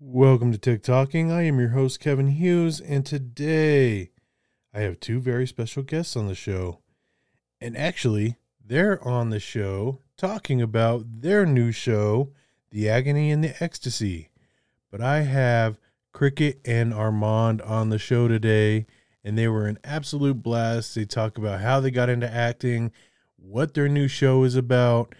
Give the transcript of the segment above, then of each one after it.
Welcome to TikToking. I am your host, Kevin Hughes, and today I have two very special guests on the show. And actually, they're on the show talking about their new show, The Agony and the Ecstasy. But I have Cricket and Armand on the show today, and they were an absolute blast. They talk about how they got into acting, what their new show is about,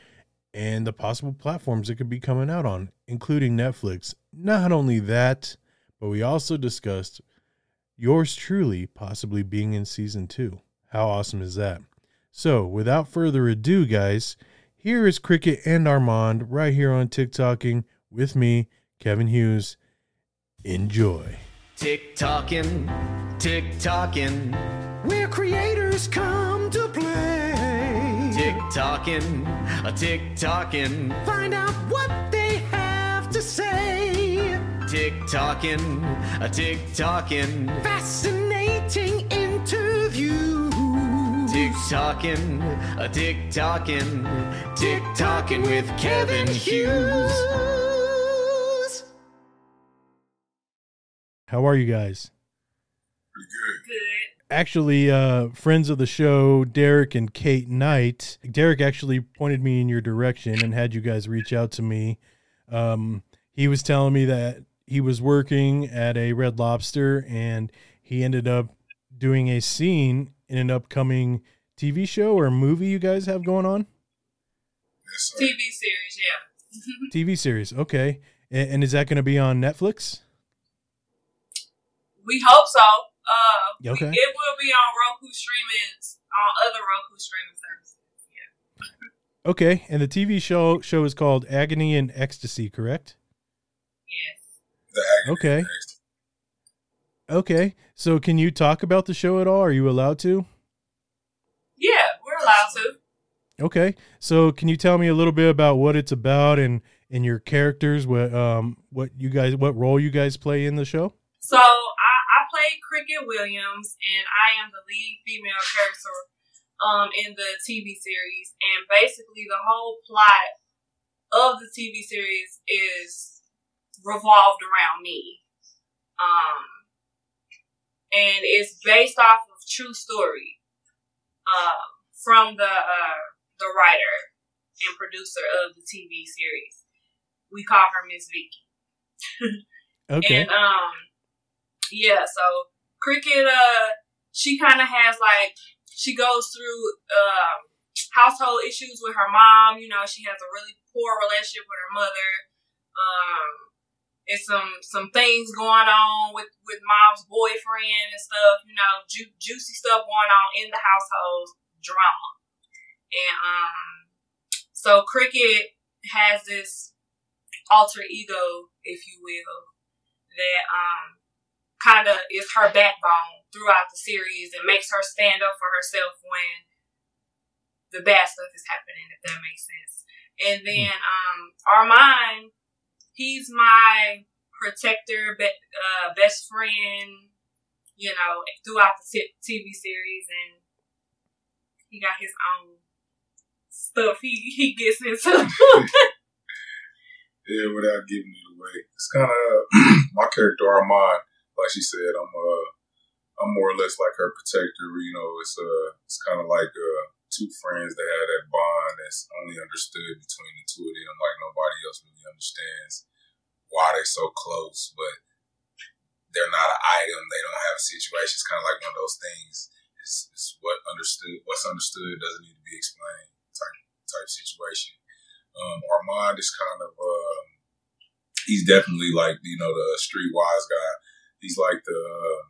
and the possible platforms it could be coming out on, including Netflix. Not only that, but we also discussed yours truly possibly being in season two. How awesome is that? So, without further ado, guys, here is Cricket and Armand right here on TikToking with me, Kevin Hughes. Enjoy. Tick tocking, tick tocking, where creators come to play. Tick tocking, a tick tocking, find out what they have to say. Tick tocking, a tick tocking, fascinating interview. Tick tocking, a tick tocking, tick tocking with Kevin Hughes. How are you guys? Pretty good. Good. Actually, uh, friends of the show, Derek and Kate Knight. Derek actually pointed me in your direction and had you guys reach out to me. Um, he was telling me that he was working at a Red Lobster and he ended up doing a scene in an upcoming TV show or movie you guys have going on. Yes. TV series, yeah. TV series, okay. And, and is that going to be on Netflix? we hope so. Uh, we- Okay. it will be on Roku streaming, on other Roku streaming services. Yeah. Okay, and the TV show show is called Agony and Ecstasy, correct? Yes. The agony Okay. Okay, so can you talk about the show at all? Are you allowed to? Yeah, we're allowed to. Okay, so can you tell me a little bit about what it's about and and your characters, what um what you guys what role you guys play in the show? So I, I played Cricket Williams, and I am the lead female character um in the TV series. And basically, the whole plot of the TV series is revolved around me. Um, and it's based off of true story. Uh, from the uh the writer and producer of the TV series. We call her Miss Vicky. Okay, And um, yeah. So cricket, uh, she kind of has like she goes through um household issues with her mom. You know, she has a really poor relationship with her mother. Um, it's some some things going on with with mom's boyfriend and stuff. You know, ju- juicy stuff going on in the household drama. And um, so cricket has this alter ego, if you will, that um kind of is her backbone throughout the series and makes her stand up for herself when the bad stuff is happening, if that makes sense. And then um Armand, he's my protector, be- uh, best friend, you know, throughout the TV series, and he got his own stuff he he gets into. Yeah, without giving it away. It's kind of my character Armand. Like she said, I'm uh, I'm more or less like her protector. You know, it's uh, it's kind of like uh, two friends that have that bond that's only understood between the two of them. Like nobody else really understands why they're so close, but they're not an item. They don't have a situation. It's kind of like one of those things. It's, it's what understood. What's understood doesn't need to be explained. Type type situation. Um, Armand is kind of um, he's definitely like you know the streetwise guy. He's like the uh,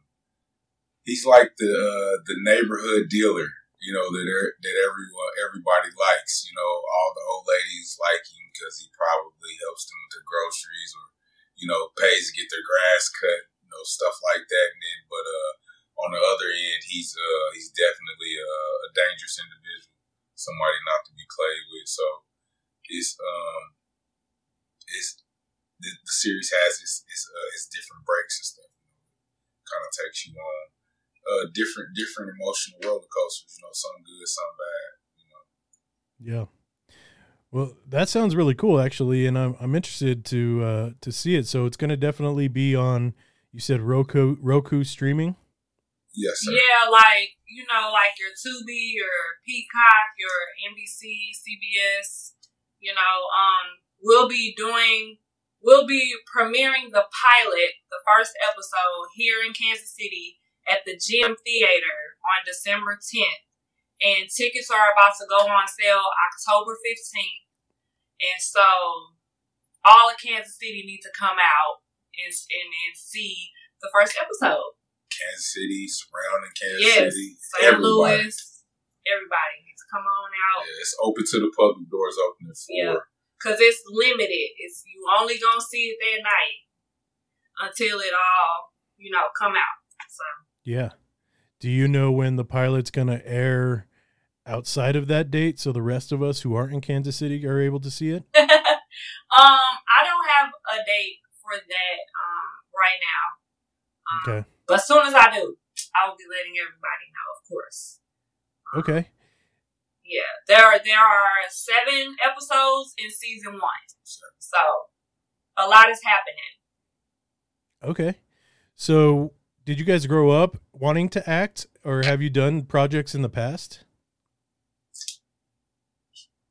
he's like the uh, the neighborhood dealer. You know that er- that everyone everybody likes. You know all the old ladies like him because he probably helps them with their groceries or you know pays to get their grass cut. You know stuff like that. And then but uh, on the other end, he's uh, he's definitely a, a dangerous individual. Somebody not to be played with. So it's um it's the, the series has its its, uh, its different breaks and stuff. Kind of takes you on uh different different emotional roller coasters. You know, some good, some bad. You know, yeah. Well, that sounds really cool, actually, and I'm I'm interested to uh, to see it. So it's going to definitely be on. You said Roku Roku streaming. Yes, sir. Yeah, like you know, like your Tubi, your Peacock, your NBC, CBS. You know, um, we'll be doing, we'll be premiering the pilot, the first episode here in Kansas City at the Gem Theater on December 10th, and tickets are about to go on sale October 15th. And so, all of Kansas City need to come out and and, and see the first episode. Kansas City, surrounding Kansas Yes, City, St. everybody. Louis, everybody needs to come on out. Yeah, it's open to the public. Doors open at four. Yeah. Cause it's limited. It's you only gonna see it that night until it all, you know, come out. So Yeah. Do you know when the pilot's going to air outside of that date, so the rest of us who aren't in Kansas City are able to see it? um, I don't have a date for that um right now. Um, Okay. But as soon as I do, I will be letting everybody know, of course. Okay. Yeah. There are there are seven episodes in season one. So a lot is happening. Okay. So, did you guys grow up wanting to act, or have you done projects in the past?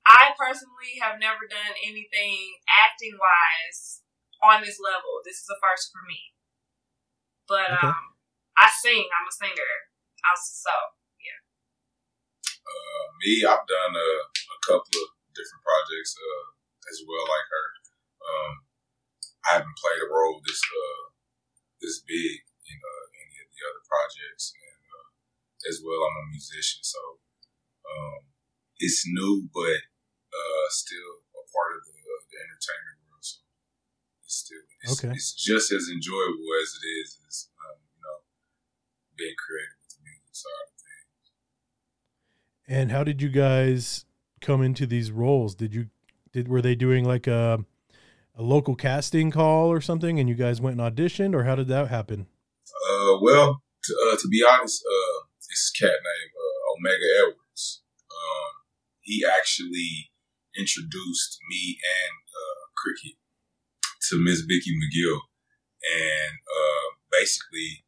I personally have never done anything acting wise on this level. This is a first for me. But Okay. um, I sing. I'm a singer. I so yeah. Uh, me, I've done a, a couple of different projects uh, as well, like her. Um, I haven't played a role this uh, this big in uh, any of the other projects, and uh, as well, I'm a musician, so um, it's new, but uh, still a part of the, the entertainment world. So it's still it's, Okay. it's just as enjoyable as it is as um, you know being creative with the music side. Of things. And how did you guys come into these roles? Did you did were they doing like a a local casting call or something, and you guys went and auditioned, or how did that happen? Uh, well, to, uh, to be honest, uh, this cat named uh, Omega Edwards. Um, he actually introduced me and uh, Cricket to Miss Vicky McGill, and uh, basically,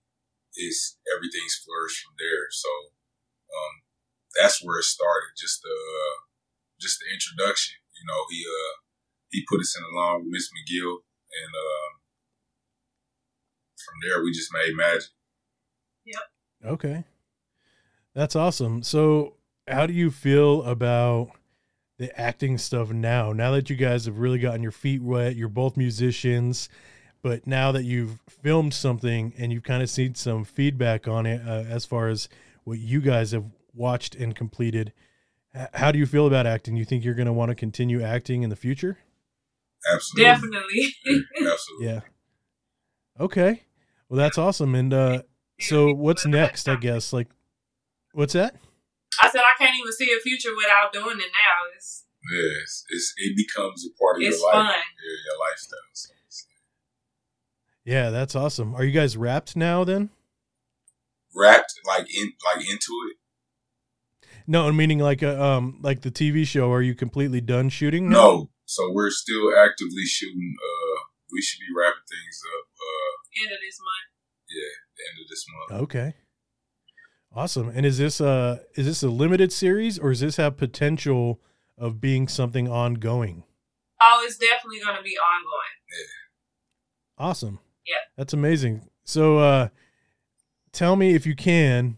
it's everything's flourished from there. So um, that's where it started. Just the just the introduction. You know, he he put us in along with Miss McGill, and um, from there we just made magic. Okay. That's awesome. So, how do you feel about the acting stuff now? Now that you guys have really gotten your feet wet, you're both musicians, but now that you've filmed something and you've kind of seen some feedback on it uh, as far as what you guys have watched and completed, how do you feel about acting? You think you're going to want to continue acting in the future? Absolutely. definitely. Absolutely. Yeah. Okay. Well, that's awesome. And uh, so, what's next? I guess like, what's that? I said I can't even see a future without doing it now. It's Yeah, it's, it's, it becomes a part of it's your life. fun. Yeah, your lifestyle. So it's- Yeah, that's awesome. Are you guys wrapped now then? wrapped like in like into it. No, meaning like a, um like the TV show. Are you completely done shooting? now? No, so we're still actively shooting. Uh, we should be wrapping things up. Uh, End of this month. yeah, the end of this month. Okay. Awesome. And is this uh is this a limited series or does this have potential of being something ongoing? Oh, it's definitely going to be ongoing. Awesome. Yeah. That's amazing. So uh tell me if you can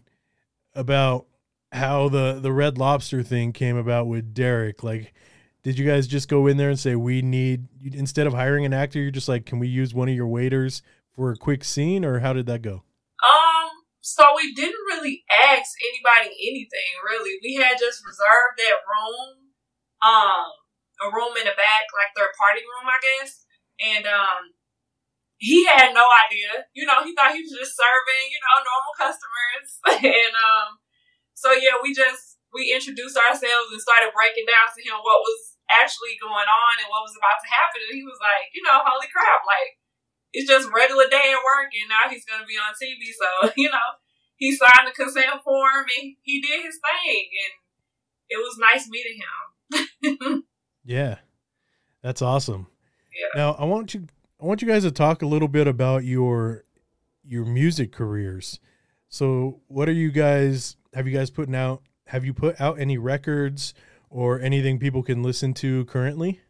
about how the the red lobster thing came about with Derek. Like did you guys just go in there and say we need instead of hiring an actor you're just like can we use one of your waiters for a quick scene or how did that go? Um, so we didn't really ask anybody anything really. We had just reserved that room, um, a room in the back, like their party room, I guess. And um, he had no idea. You know, he thought he was just serving, you know, normal customers. and um, so yeah, we just we introduced ourselves and started breaking down to him what was actually going on and what was about to happen. And he was like, you know, holy crap, like it's just regular day at work and now he's gonna be on TV. So, you know, he signed the consent form and he did his thing and it was nice meeting him. Yeah, that's awesome. Yeah. Now I want you I want you guys to talk a little bit about your your music careers. So what are you guys have you guys putting out have you put out any records or anything people can listen to currently?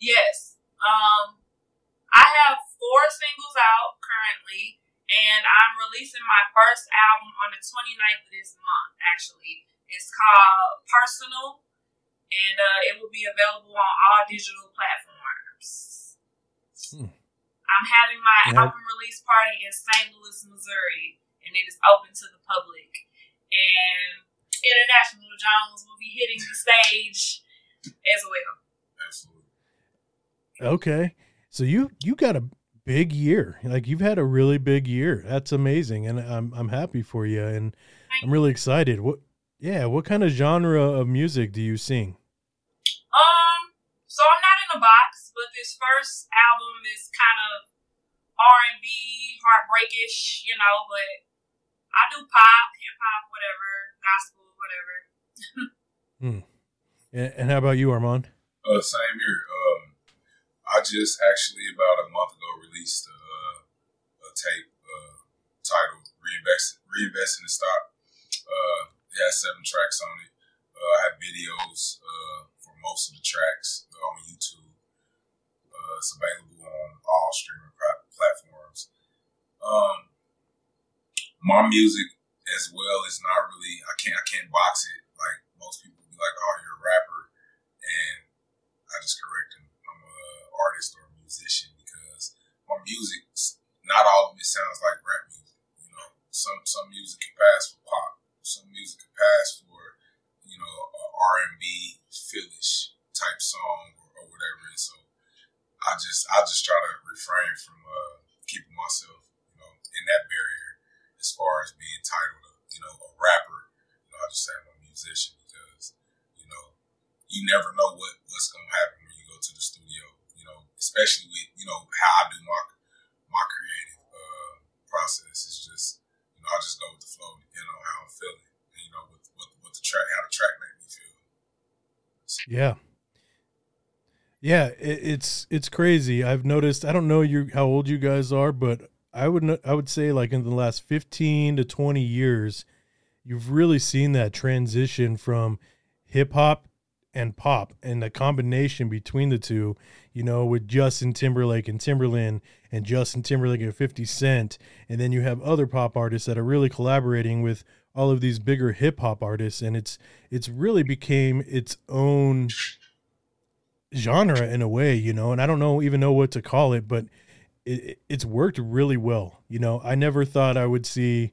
Yes. Um, I have four singles out currently, and I'm releasing my first album on the 29th of this month, actually. It's called Personal, and uh, it will be available on all digital platforms. Hmm. I'm having my Yeah. album release party in St. Louis, Missouri, and it is open to the public. And International Jones will be hitting the stage as well. Absolutely. Okay. So you you got a big year. Like you've had a really big year. That's amazing and I'm I'm happy for you and I'm really excited. What yeah, what kind of genre of music do you sing? Um, so I'm not in a box, but this first album is kind of R and B, heartbreakish, you know. But I do pop, hip hop, whatever, gospel, whatever. And, and how about you, Armand? Uh, same here. Um, I just actually about a month ago released a, a tape uh, titled "Reinvest Reinvest in the Stock." Uh, it has seven tracks on it. Uh, I have videos uh, for most of the tracks uh, on YouTube. Uh, it's available on all streaming platforms. Um, my music as well is not really. I can't. I can't box it like most people be like, "Oh, you're a rapper," and I just correct artist or musician because my music, not all of it sounds like rap music. You know, some some music can pass for pop. Some music can pass for you know R and B feelish type song or, or whatever. And so I just I just try to refrain from uh, keeping myself you know in that barrier as far as being titled a, you know a rapper. You know, I just say I'm a musician because you know you never know what what's gonna happen when you go to the especially with you know how I do my my creative uh, process. It's just you know I just go with the flow, depending on how I'm feeling. And, you know, what what what the track how the track make me feel. Yeah. Yeah, it, it's it's crazy. I've noticed. I don't know you how old you guys are, but I would I would say like in the last fifteen to twenty years, you've really seen that transition from hip hop and pop, and the combination between the two. You know, with Justin Timberlake and Timberland, and Justin Timberlake and Fifty Cent, and then you have other pop artists that are really collaborating with all of these bigger hip hop artists, and it's it's really became its own genre in a way, you know, and I don't know even know what to call it, but it, it's worked really well. You know, I never thought I would see,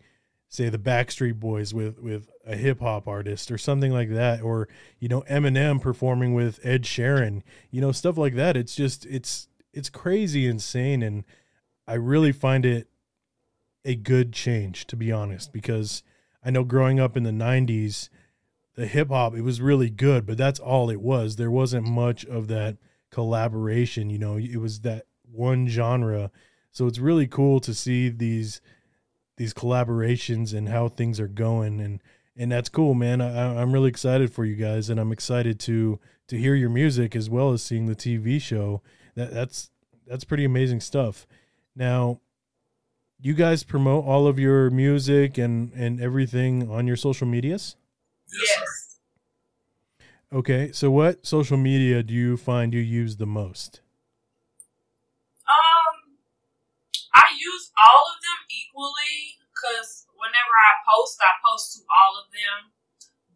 say, the Backstreet Boys with with a hip hop artist or something like that, or you know, Eminem performing with Ed Sheeran, you know, stuff like that. It's just it's it's crazy, insane, and I really find it a good change to be honest, because I know growing up in the '90s the hip hop it was really good but that's all it was there wasn't much of that collaboration you know it was that one genre so it's really cool to see these these collaborations and how things are going. And and that's cool man. I, i'm really excited for you guys and i'm excited to to hear your music as well as seeing the tv show. That that's that's pretty amazing stuff. Now you guys promote all of your music and and everything on your social medias? Yes, sir. Okay, so what social media do you find you use the most? Um, I use all of them equally because whenever I post, I post to all of them.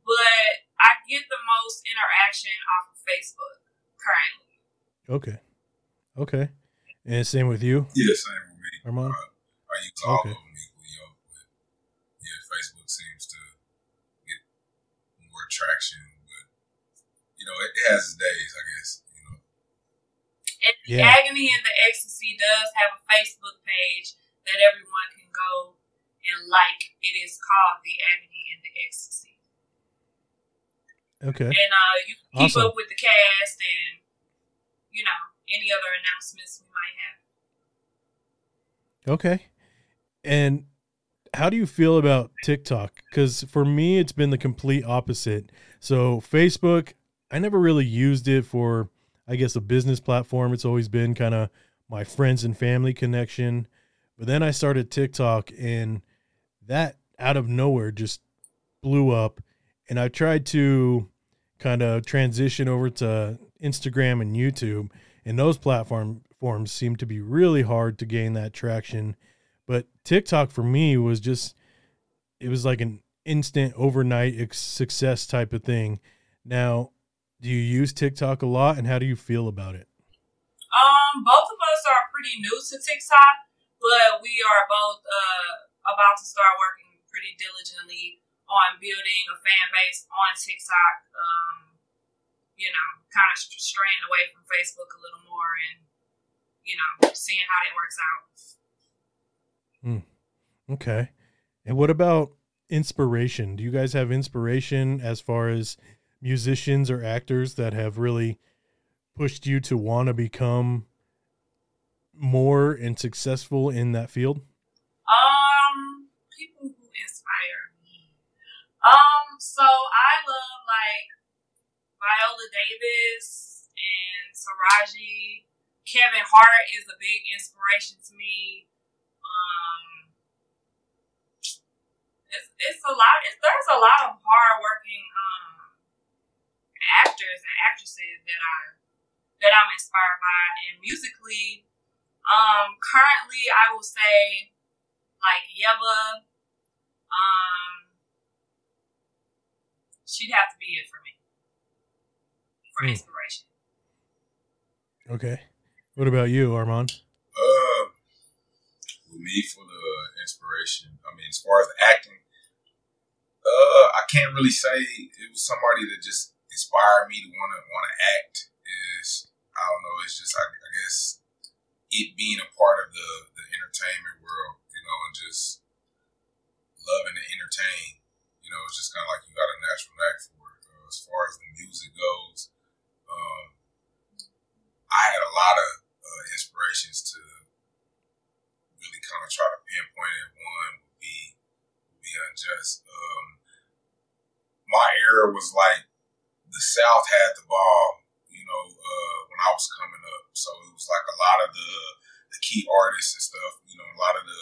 But I get the most interaction off of Facebook currently. Okay, okay, and same with you, Yeah, same with me. Armand. Uh, I use all Okay. of them equally, yo. But yeah, Facebook seems to get more traction, but you know, it, it has its days, I guess. You know, And the Yeah. Agony and the Ecstasy does have a Facebook page that everyone can go and like. It is called the Agony and the Ecstasy. Okay, And uh, you can keep Awesome. up with the cast and, you know, any other announcements we might have. okay, and how do you feel about TikTok? Because for me, it's been the complete opposite. So Facebook, I never really used it for, I guess, a business platform. It's always been kind of my friends and family connection. But then I started TikTok and that out of nowhere just blew up. And I tried to kind of transition over to Instagram and YouTube. And those platform forms seem to be really hard to gain that traction. But TikTok for me was just, it was like an instant overnight success type of thing. Now, do you use TikTok a lot and how do you feel about it? Um, both of us are pretty new to TikTok, but we are both uh, about to start working pretty diligently on building a fan base on TikTok. Um, you know, kind of straying away from Facebook a little more and, you know, seeing how that works out. Mm. Okay. And what about inspiration? Do you guys have inspiration as far as musicians or actors that have really pushed you to want to become more and successful in that field? Um, people who inspire me. Um, so I love like Viola Davis and Taraji. Kevin Hart is a big inspiration to me. Um, it's, it's a lot. It's, there's a lot of hardworking um, actors and actresses that I that I'm inspired by, and musically, um, currently I will say like Yebba. Um, she'd have to be it for me for Hmm. inspiration. Okay. What about you, Armand? Uh, with me for the inspiration. I mean, as far as acting, uh, I can't really say it was somebody that just inspired me to want to want to act. Is I don't know. It's just I, I guess it being a part of the the entertainment world, you know, and just loving to entertain. You know, it's just kind of like you got a natural knack for it. Uh, as far as the music goes, um, I had a lot of uh, inspirations to really kind of try to pinpoint it. One would be would be unjust. Um, my era was like the South had the ball, you know, uh, when I was coming up. So it was like a lot of the the key artists and stuff, you know, a lot of the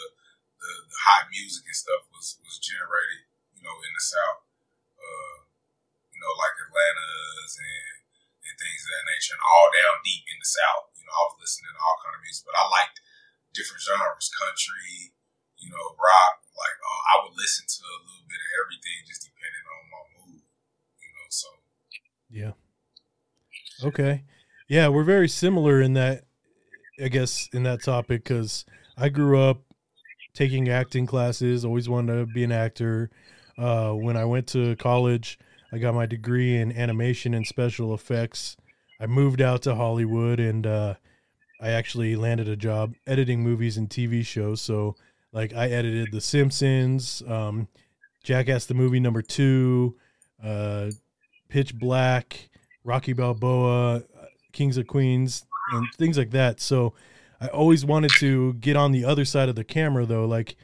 the, the hot music and stuff was was generated, you know, in the South. Uh, you know, like Atlanta's and and things of that nature, and all down deep in the South. You know, I was listening to all kind of music, but I liked different genres, country, you know, rock. Like uh, I would listen to a little bit of everything, just depending on my mood. You know, so Yeah. Okay. Yeah, we're very similar in that, I guess, in that topic because I grew up taking acting classes, always wanted to be an actor. Uh, when I went to college, I got my degree in animation and special effects. I moved out to Hollywood and uh, I actually landed a job editing movies and TV shows. So, like, I edited The Simpsons, um, Jackass the movie number two, uh, Pitch Black, Rocky Balboa, uh, Kings of Queens, and things like that. So I always wanted to get on the other side of the camera, though, like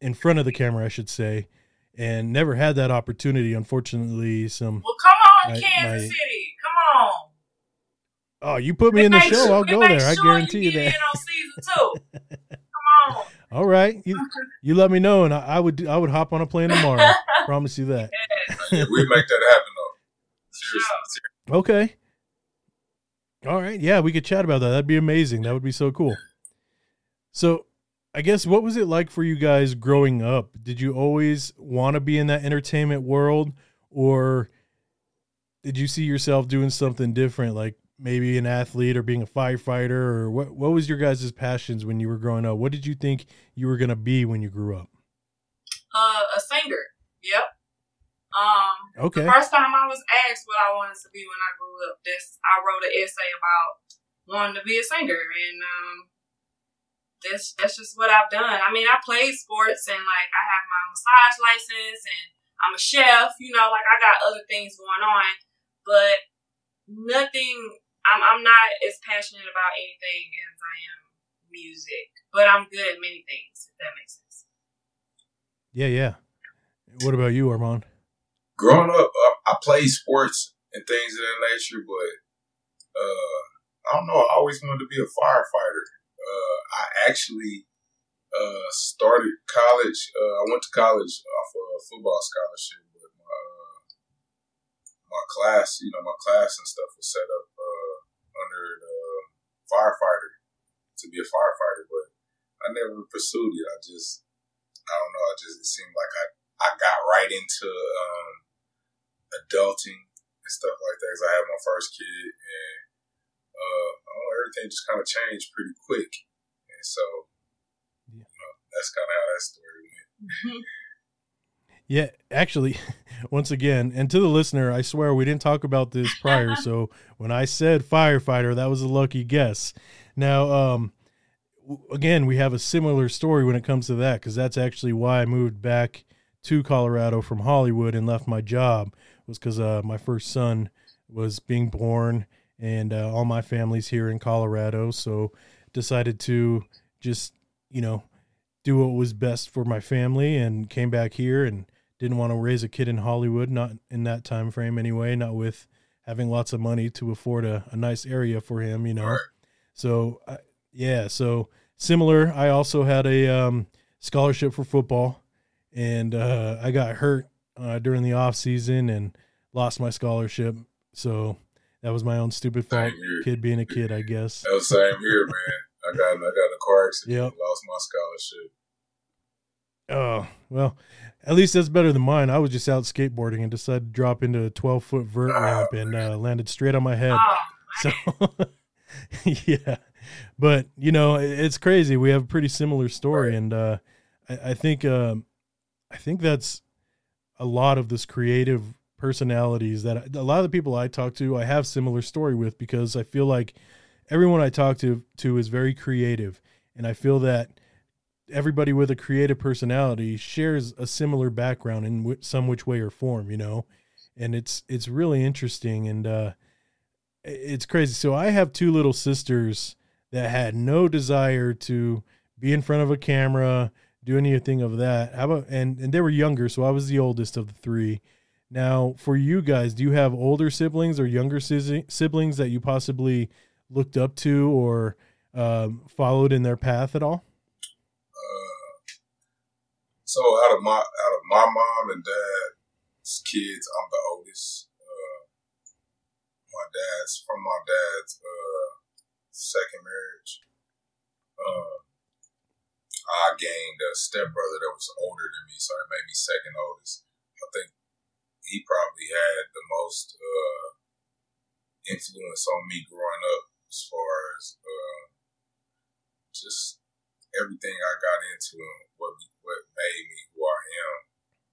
in front of the camera, I should say, and never had that opportunity. Unfortunately, some. Well, come on, My- Kansas my- City. Come on. Oh, you put me in the show, sure- I'll go make there. I guarantee you get that. in on season two. Come on. All right, you you let me know, and I, I would I would hop on a plane tomorrow. Promise you that. yeah, we make that happen though. Seriously, Sure. Okay. All right. Yeah, we could chat about that. That'd be amazing. That would be so cool. So, I guess what was it like for you guys growing up? Did you always want to be in that entertainment world or did you see yourself doing something different like maybe an athlete or being a firefighter or what what was your guys' passions when you were growing up? What did you think you were going to be when you grew up? Uh, a singer. Yep. Um, Okay. the first time I was asked what I wanted to be when I grew up, this I wrote an essay about wanting to be a singer, and um, that's that's just what I've done. I mean, I played sports, and like I have my massage license, and I'm a chef. You know, like I got other things going on, but nothing. I'm I'm not as passionate about anything as I am music, but I'm good at many things. If that makes sense. Yeah, yeah. What about you, Armand? Growing up, uh, I played sports and things of that nature. But uh, I don't know. I always wanted to be a firefighter. Uh, I actually uh, started college. Uh, I went to college off of a football scholarship, but my uh, my class, you know, my class and stuff was set up uh, under the firefighter to be a firefighter, but I never pursued it. I just, I don't know. I just it seemed like I I got right into um, adulting and stuff like that. Cause I had my first kid, and uh, know, everything just kind of changed pretty quick, and so you know, that's kind of how that story went. Yeah, actually, once again, and to the listener, I swear we didn't talk about this prior. so when I said firefighter, that was a lucky guess. Now, um, again, we have a similar story when it comes to that because that's actually why I moved back to Colorado from Hollywood and left my job was because uh, my first son was being born and uh, all my family's here in Colorado. So decided to just, you know, do what was best for my family and came back here and didn't want to raise a kid in Hollywood, not in that time frame anyway, not with having lots of money to afford a, a nice area for him, you know. So uh, yeah, so similar. I also had a um, scholarship for football, and uh, I got hurt uh, during the off season and lost my scholarship. So that was my own stupid fault. Kid being a kid, I guess. That was same here, man. I got I got in a car accident. Yep. Lost my scholarship. Oh well, at least that's better than mine. I was just out skateboarding and decided to drop into a 12 foot vert oh, ramp and uh, landed straight on my head. Oh, so, yeah. But, you know, it's crazy. We have a pretty similar story. Right. And uh, I, I, think, um, I think that's a lot of this creative personalities that a lot of the people I talk to, I have similar story with because I feel like everyone I talk to, to is very creative. And I feel that everybody with a creative personality shares a similar background in some which way or form, you know, and it's it's really interesting and uh, it's crazy. So I have two little sisters that had no desire to be in front of a camera, do anything of that. How about and and they were younger, so I was the oldest of the three. Now, for you guys, do you have older siblings or younger siblings that you possibly looked up to or um, followed in their path at all? So out of my out of my mom and dad's kids, I'm the oldest. Uh, my dad's from my dad's uh, second marriage. Uh, I gained a stepbrother that was older than me, so it made me second oldest. I think he probably had the most uh, influence on me growing up as far as uh, just everything I got into and what what made me who I am.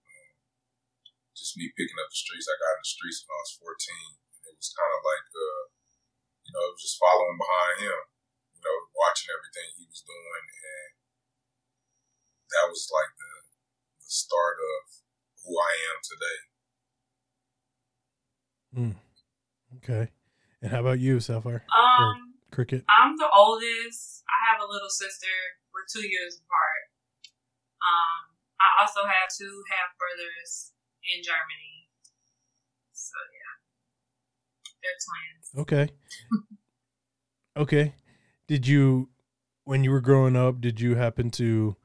Um, just me picking up the streets. I got in the streets when I was 14, and it was kind of like, uh, you know, just following behind him. You know, watching everything he was doing, and that was like the the start of who I am today. Mm. Okay. And how about you, Sapphire? Um, or Cricket. I'm the oldest. I have a little sister we're two years apart. Um, I also have two half brothers in Germany. So yeah, they're twins. Okay. okay. Did you, when you were growing up, did you happen to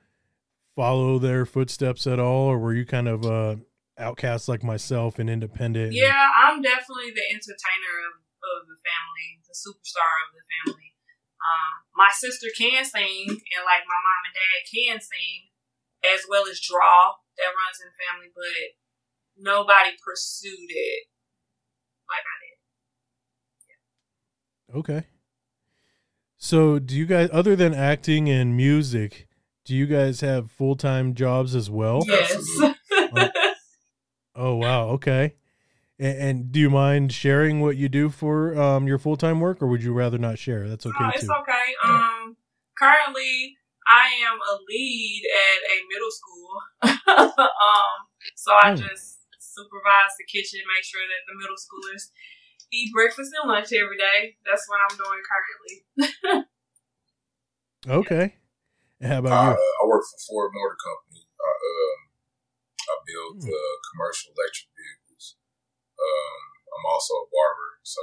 follow their footsteps at all, or were you kind of uh, outcast like myself and independent? Yeah, I'm definitely the entertainer of, of the family, the superstar of the family. Um, my sister can sing, and like my mom and dad can sing, as well as draw. That runs in the family, but nobody pursued it like I did. Yeah. Okay. So, do you guys, other than acting and music, do you guys have full time jobs as well? Yes. oh, oh wow. Okay. And, and, do you mind sharing what you do for um, your full time work, or would you rather not share? That's okay. it's too. okay. Um, currently, I am a lead at a middle school. um, so I oh. just supervise the kitchen, make sure that the middle schoolers eat breakfast and lunch every day. That's what I'm doing currently. okay. And how about I, you? Uh, I work for Ford Motor Company. I, um, I build hmm. uh, commercial electric vehicles. Um, I'm I'm also a barber, so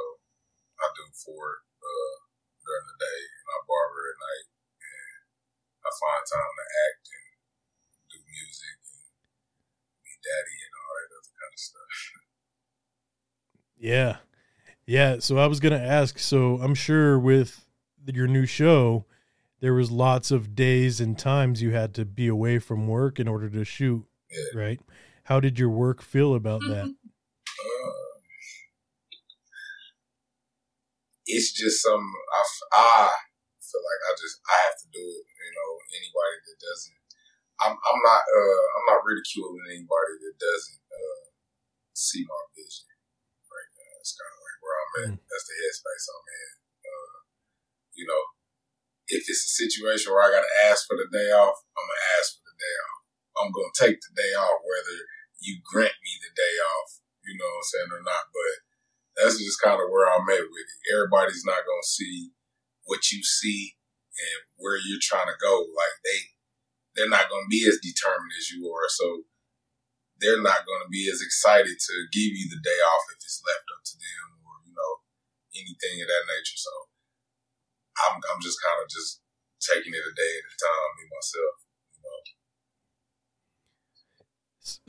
I do Ford uh, during the day and I barber at night, and I find time to act and do music and be daddy and all that other kind of stuff. Yeah. Yeah. So I was going to ask. So I'm sure with your new show, there was lots of days and times you had to be away from work in order to shoot, Yeah. right? How did your work feel about that? Uh, it's just some I, f- I feel like I just I have to do it. You know, anybody that doesn't, I'm I'm not uh I'm not ridiculing anybody that doesn't uh see my vision right now. It's kind of like where I'm at. That's the headspace I'm in. Uh, you know, if it's a situation where I got to ask for the day off, I'm gonna ask for the day off. I'm gonna take the day off, whether you grant me the day off. You know what I'm saying or not, but that's just kind of where I'm at with it. Everybody's not gonna see what you see and where you're trying to go. Like they, they're not gonna be as determined as you are. So they're not gonna be as excited to give you the day off if it's left up to them or you know anything of that nature. So I'm, I'm just kind of just taking it a day at a time, me myself. You know,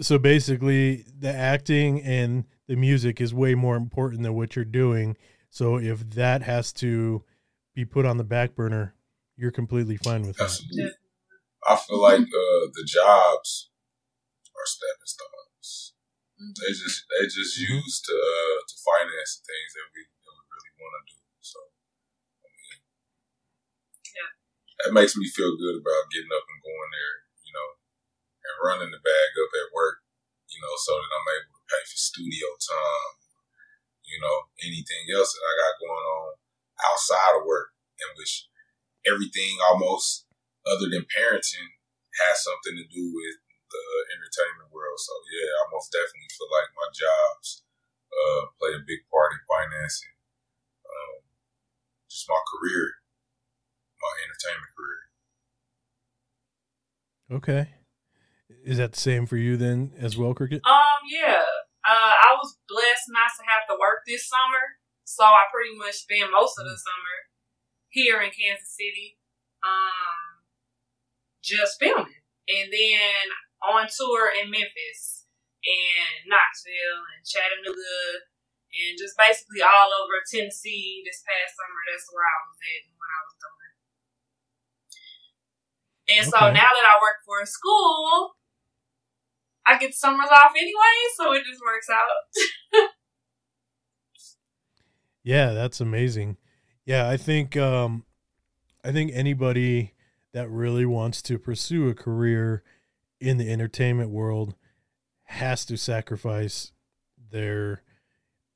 So basically, the acting and the music is way more important than what you're doing. So if that has to be put on the back burner, you're completely fine with that. I feel like uh, the jobs are stepping stones. They just they just used to uh, to finance the things that we that we really want to do. So, I mean, Yeah. That makes me feel good about getting up and going there, you know, and running the bag up at work, you know, so that I'm able to pay for studio time, you know, anything else that I got going on outside of work, in which everything almost other than parenting has something to do with the entertainment world. So yeah, I most definitely feel like my jobs uh, play a big part in financing um, just my career, my entertainment career. Okay. Is that the same for you then as well, Cricket? Um, yeah. Uh, I was blessed not to have to work this summer, so I pretty much spent most of the summer here in Kansas City, um, just filming, and then on tour in Memphis and Knoxville and Chattanooga, and just basically all over Tennessee this past summer. That's where I was at when I was doing. And so now that I work for a school, I get summers off anyway, so it just works out. Yeah, that's amazing. Yeah, I think um I think anybody that really wants to pursue a career in the entertainment world has to sacrifice their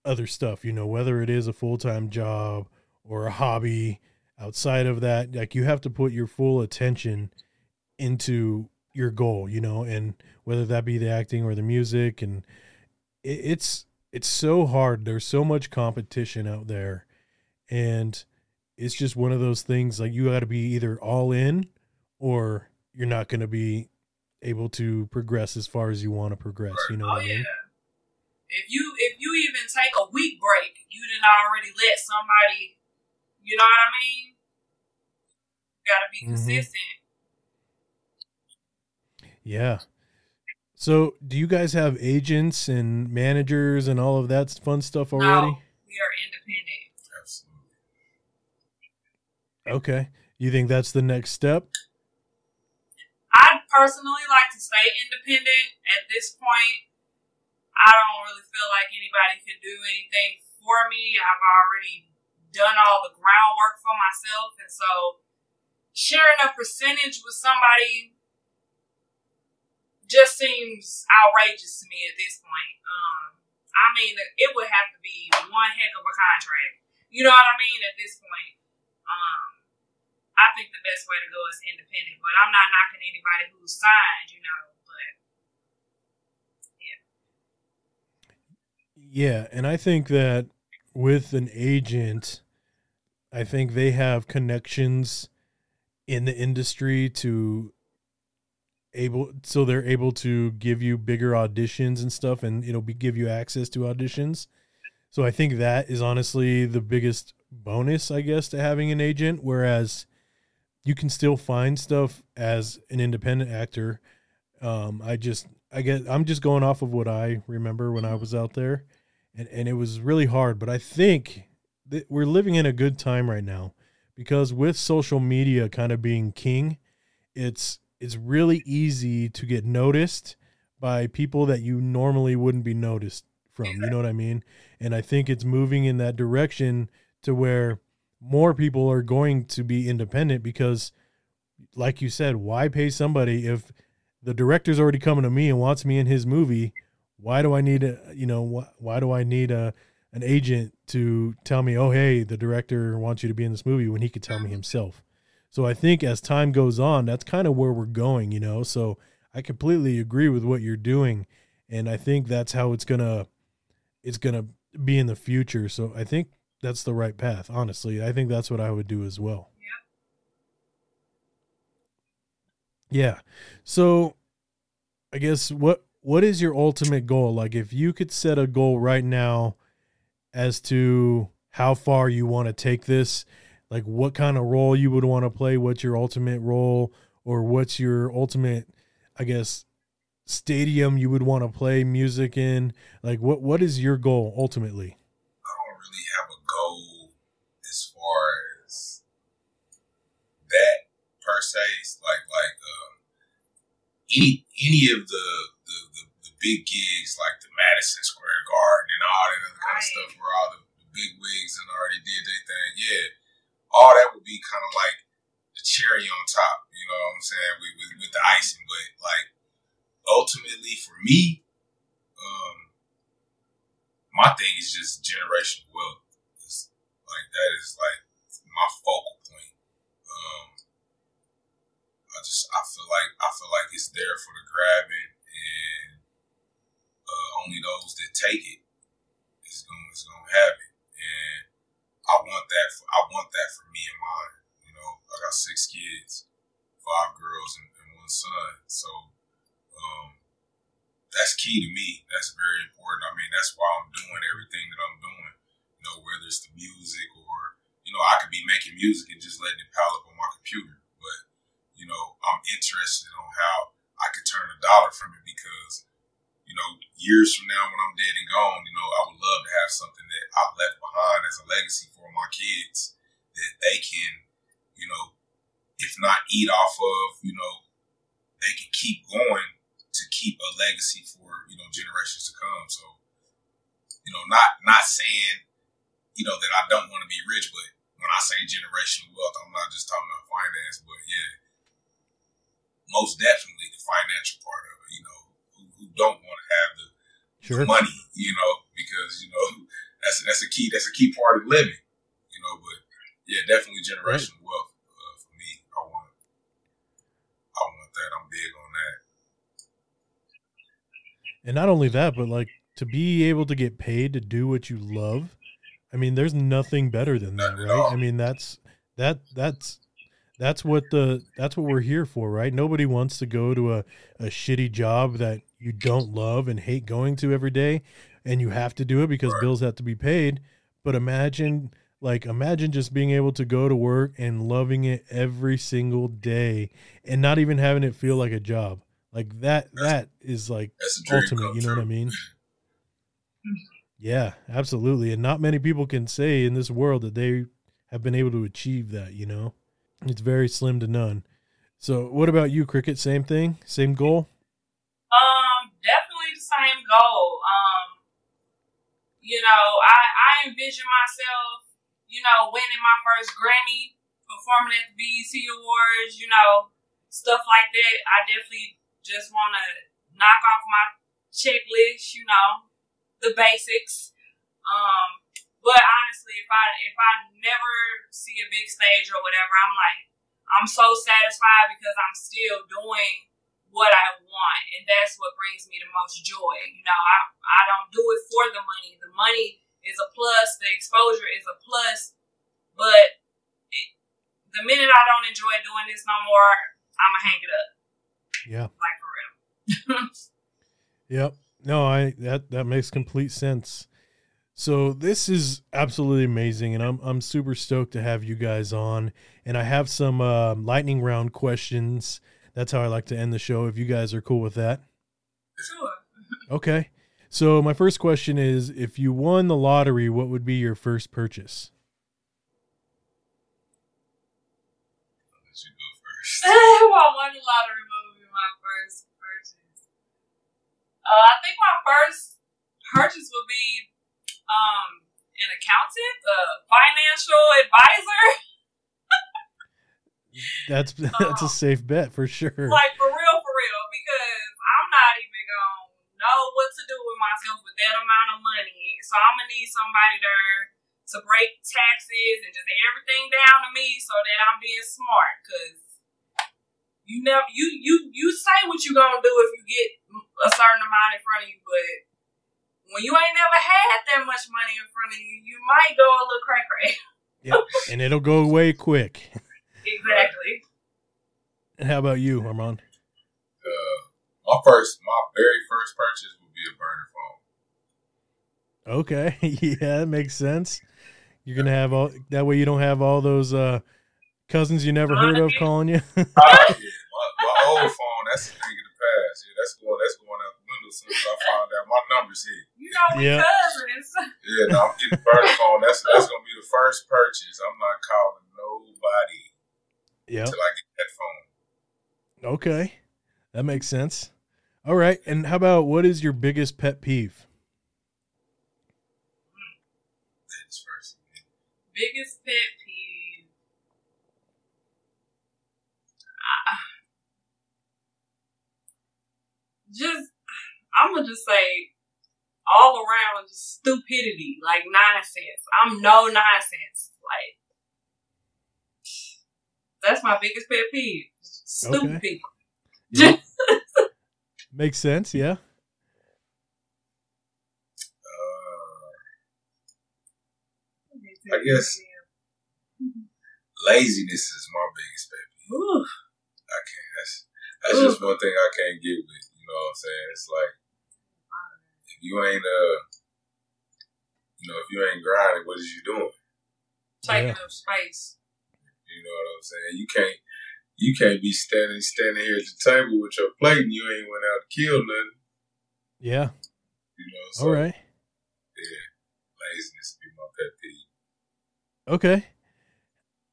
other stuff, you know, whether it is a full-time job or a hobby outside of that, like you have to put your full attention into your goal, you know, and whether that be the acting or the music and it, it's it's so hard. There's so much competition out there. And it's just one of those things like you got to be either all in or you're not going to be able to progress as far as you want to progress. You know Oh what I oh, yeah. mean? If you if you even take a week break, you didn't already let somebody. You know what I mean? You gotta be Mhm. consistent. Yeah. So, do you guys have agents and managers and all of that fun stuff already? No, we are independent. Absolutely. Okay. You think that's the next step? I personally like to stay independent. At this point, I don't really feel like anybody can do anything for me. I've already done all the groundwork for myself, and so sharing a percentage with somebody just seems outrageous to me at this point. Um, I mean, it would have to be one heck of a contract. You know what I mean? At this point, um, I think the best way to go is independent. But I'm not knocking anybody who's signed. You know, but yeah. Yeah, and I think that with an agent, I think they have connections in the industry to able so they're able to give you bigger auditions and stuff and it'll be give you access to auditions. So I think that is honestly the biggest bonus, I guess, to having an agent. Whereas you can still find stuff as an independent actor. Um, I just, I get, I'm just going off of what I remember when I was out there, and and it was really hard. But I think we're living in a good time right now because with social media kind of being king, it's it's really easy to get noticed by people that you normally wouldn't be noticed from. You know what I mean? And I think it's moving in that direction to where more people are going to be independent because like you said, why pay somebody if the director's already coming to me and wants me in his movie? Why do I need a, you know, why do I need a an agent to tell me, "Oh, hey, the director wants you to be in this movie" when he could tell me himself? So I think as time goes on, that's kind of where we're going, you know. So I completely agree with what you're doing, and I think that's how it's gonna it's gonna be in the future. So I think that's the right path. Honestly, I think that's what I would do as well. Yeah. Yeah. So I guess what what is your ultimate goal? Like if you could set a goal right now as to how far you want to take this, like what kind of role you would want to play, what's your ultimate role or what's your ultimate I guess stadium you would want to play music in? Like what what is your goal ultimately? I don't really have a goal as far as that per se. It's like like um, any any of the, big gigs like the Madison Square Garden and all that other kind of stuff where all the, the big wigs and already did their thing. Yeah, all that would be kind of like the cherry on top. You know what I'm saying with with, with the icing, but like ultimately for me, um, my thing is just generational wealth. It's like that is like my focal point. Um, I just I feel like I feel like it's there for the grabbing, and uh, only those that take it is going is going to have it. And I want that. For, I want that for me and mine. You know, I got six kids, five girls and, and one son. So um, that's key to me. That's very important. I mean, that's why I'm doing everything that I'm doing. You know, whether it's the music or you know, I could be making music and just letting it pile up on my computer, but you know, I'm interested on how I could turn a dollar from it years from now when I'm dead and gone, you know, I would love to have something that I left behind as a legacy for my kids that they can, you know, if not eat off of, you know, they can keep going to keep a legacy for, you know, generations to come. So, you know, not not saying, you know, that I don't want to be rich, but when I say generational wealth, I'm not just talking about finance, but yeah, most definitely the financial part of it. You know, who, who don't want to have the, Sure. money, you know, because you know that's that's a key that's a key part of living. You know, but yeah, definitely generational wealth uh, for me. I want, I want that. I'm big on that. And not only that, but like to be able to get paid to do what you love. I mean, there's nothing better than that, right? I mean, that's that that's that's what the that's what we're here for, right? Nobody wants to go to a, a shitty job that you don't love and hate going to every day and you have to do it because bills have to be paid. But imagine like imagine just being able to go to work and loving it every single day and not even having it feel like a job. Like that that is like That's ultimate, you know what I mean? Yeah, absolutely. And not many people can say in this world that they have been able to achieve that, you know? It's very slim to none. So, what about you, Cricket? Same thing? Same goal? Um, definitely the same goal. Um, you know, I, I envision myself, you know, winning my first Grammy, performing at the BET Awards, you know, stuff like that. I definitely just want to knock off my checklist, you know, the basics. Um, but honestly, if I if I never see a big stage or whatever, I'm like, I'm so satisfied because I'm still doing what I want, and that's what brings me the most joy. You know, I I don't do it for the money. The money is a plus, the exposure is a plus, but it, the minute I don't enjoy doing this no more, I'ma hang it up. Yeah. Like for real. Yep. No, I that that makes complete sense. So this is absolutely amazing, and I'm I'm super stoked to have you guys on. And I have some uh, lightning round questions. That's how I like to end the show. If you guys are cool with that, Sure. okay. So my first question is: If you won the lottery, what would be your first purchase? Let you go first. I won the lottery What would be my first purchase. Uh, I think my first purchase would be um an accountant, a financial advisor. That's that's a safe bet for sure. Like for real, for real, because I'm not even gonna know what to do with myself with that amount of money. So I'm gonna need somebody there to break taxes and just everything down to me so that I'm being smart. Cause you never you you you say what you're gonna do if you get a certain amount in front of you, but when you ain't never had that much money in front of you, you might go a little cray cray. Yep. and it'll go away quick. exactly. And how about you, Armand? Uh, my first, my very first purchase would be a burner phone. Okay, yeah, that makes sense. You're gonna have all that way. You don't have all those uh, cousins you never heard of calling you. Ah, yeah, my, my old phone, that's a thing of the past. Yeah, that's going, that's going out the window as soon as I find out my numbers here. You know, we Yeah. cousins. Yeah, no, I'm getting a burner phone. That's that's gonna be the first purchase. I'm not calling nobody yep. until I get that phone. Okay, that makes sense. All right, and how about what is your biggest pet peeve? That's first. biggest pet peeve. Ah. Just, I'm gonna just say, all around just stupidity, like nonsense. I'm no nonsense. Like, that's my biggest pet peeve. Stupid Okay. people. Yeah. makes sense. Yeah. Uh, I guess- laziness is my biggest pet peeve. Ooh, I can't. That's that's just one thing I can't get with. You know what I'm saying? It's like if you ain't uh, you know, if you ain't grinding, what is you doing? taking Yeah. up space. You know what I'm saying? You can't. You can't be standing standing here at the table with your plate and you ain't went out to kill nothing. Yeah. You know. So, All right. Yeah, laziness be my pet peeve. Okay.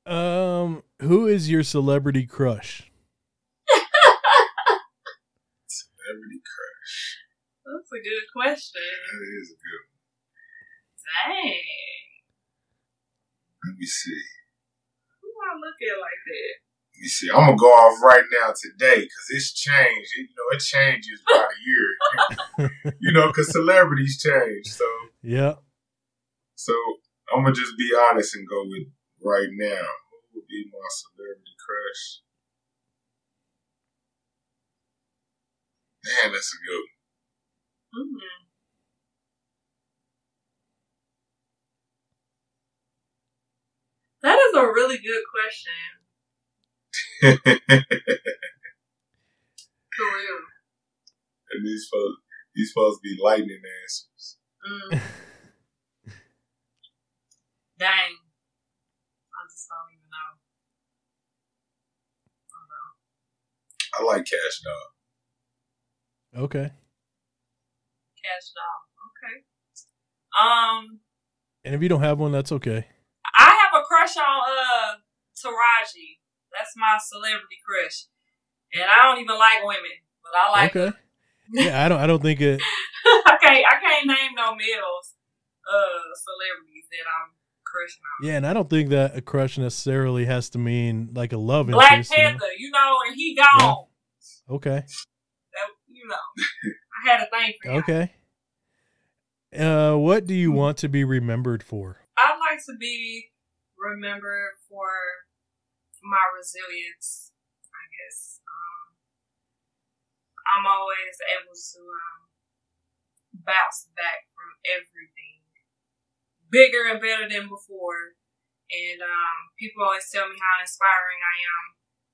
Um, who is your celebrity crush? Celebrity crush. That's a good question. That is a good. one. Dang. Let me see. Who I look at like that? Let me see. I'm gonna go off right now today because it's changed. It, you know, it changes by the year. you know, because celebrities change. So, Yeah. so I'm gonna just be honest and go with right now. Who would be my celebrity crush? Man, that's a good. Mm. That is a really good question. one. and For real. these supposed these supposed to be lightning answers. Mm. Dang. I just don't even know. I don't know. I like Kash Doll. Okay. Kash Doll. Okay. Um, And if you don't have one, that's okay. I have a crush on uh Taraji. That's my celebrity crush, and I don't even like women, but I like. okay. Yeah, I don't. I don't think it. I can't. I can't name no males, uh, celebrities that I'm crushing on. Yeah, and I don't think that a crush necessarily has to mean like a love Black interest. you know? Panther, you know, and he gone. Okay. That, you know, I had a thing for him. Okay. Uh, what do you want to be remembered for? I'd like to be remembered for my resilience. I guess um, I'm always able to um, bounce back from everything, bigger and better than before. And um, people always tell me how inspiring I am.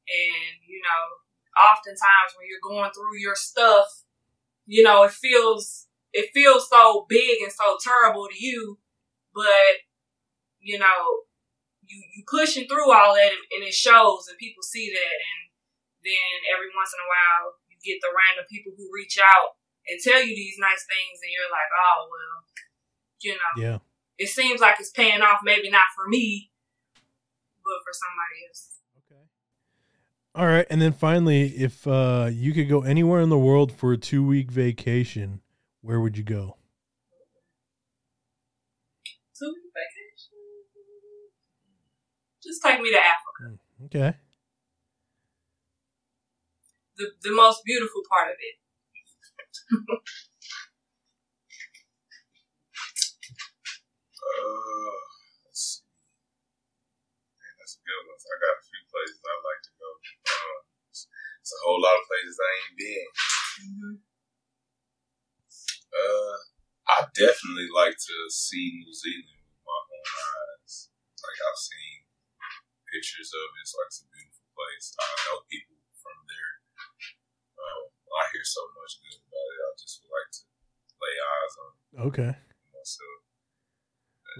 And you know, oftentimes when you're going through your stuff, you know, it feels it feels so big and so terrible to you, but you know, you you pushing through all that and, and it shows and people see that and then every once in a while you get the random people who reach out and tell you these nice things and you're like, oh well, you know. Yeah. It seems like it's paying off, maybe not for me, but for somebody else. Okay. All right, and then finally, if uh, you could go anywhere in the world for a two week vacation, where would you go? Two week vacation. Just take me to Africa. Okay. The the most beautiful part of it. Uh, let's see. Man, that's a good one. I got a few places I'd like to go. It's, it's a whole lot of places I ain't been. Mm-hmm. Uh, I definitely like to see New Zealand with my own eyes. Like I've seen pictures of it. It's like it's a beautiful place. I know people from there. Uh, I hear so much good about it. I just would like to lay eyes on it Okay. myself.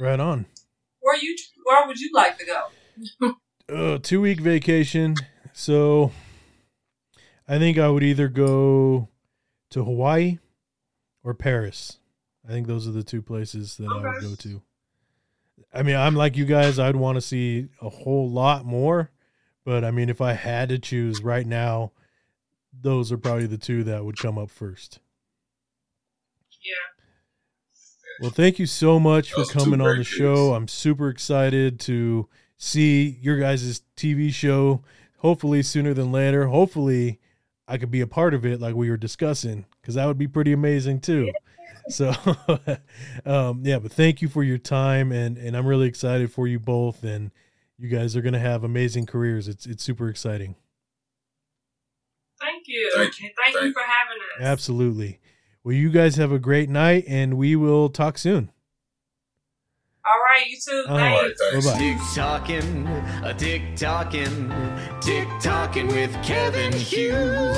Right on. Where you where would you like to go? Uh, two week vacation. So I think I would either go to Hawaii or Paris. I think those are the two places that I would go to. I mean, I'm like you guys, I'd want to see a whole lot more, but I mean, if I had to choose right now, those are probably the two that would come up first. Yeah. Well, thank you so much for Those two coming on the show. I'm super excited to see your guys' TV show. Hopefully sooner than later. Hopefully I could be a part of it like we were discussing because that would be pretty amazing too. So, um, yeah, but thank you for your time and and I'm really excited for you both and you guys are gonna have amazing careers. It's it's super exciting. Thank you. Thank you. And thank, you for having us. Absolutely. Well, you guys have a great night and we will talk soon. All right, you too. All right. All Thanks. right, thanks. Bye-bye. Tick tocking, a tick tocking, tick tocking with Kevin Hughes.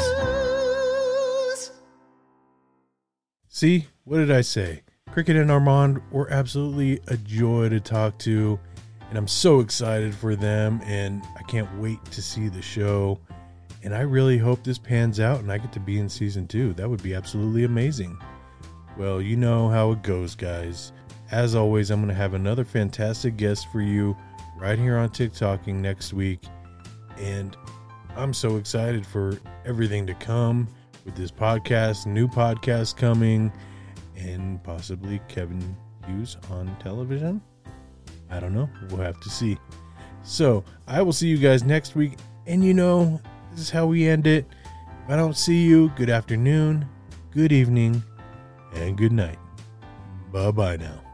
See, what did I say? Cricket and Armand were absolutely a joy to talk to, and I'm so excited for them, and I can't wait to see the show. And I really hope this pans out and I get to be in season two. That would be absolutely amazing. Well, you know how it goes, guys. As always, I'm going to have another fantastic guest for you right here on TikToking next week. And I'm so excited for everything to come with this podcast, new podcast coming, and possibly Kevin Hughes on television. I don't know. We'll have to see. So I will see you guys next week. And you know, this is how we end it. If I don't see you, good afternoon, good evening, and good night. Bye bye now.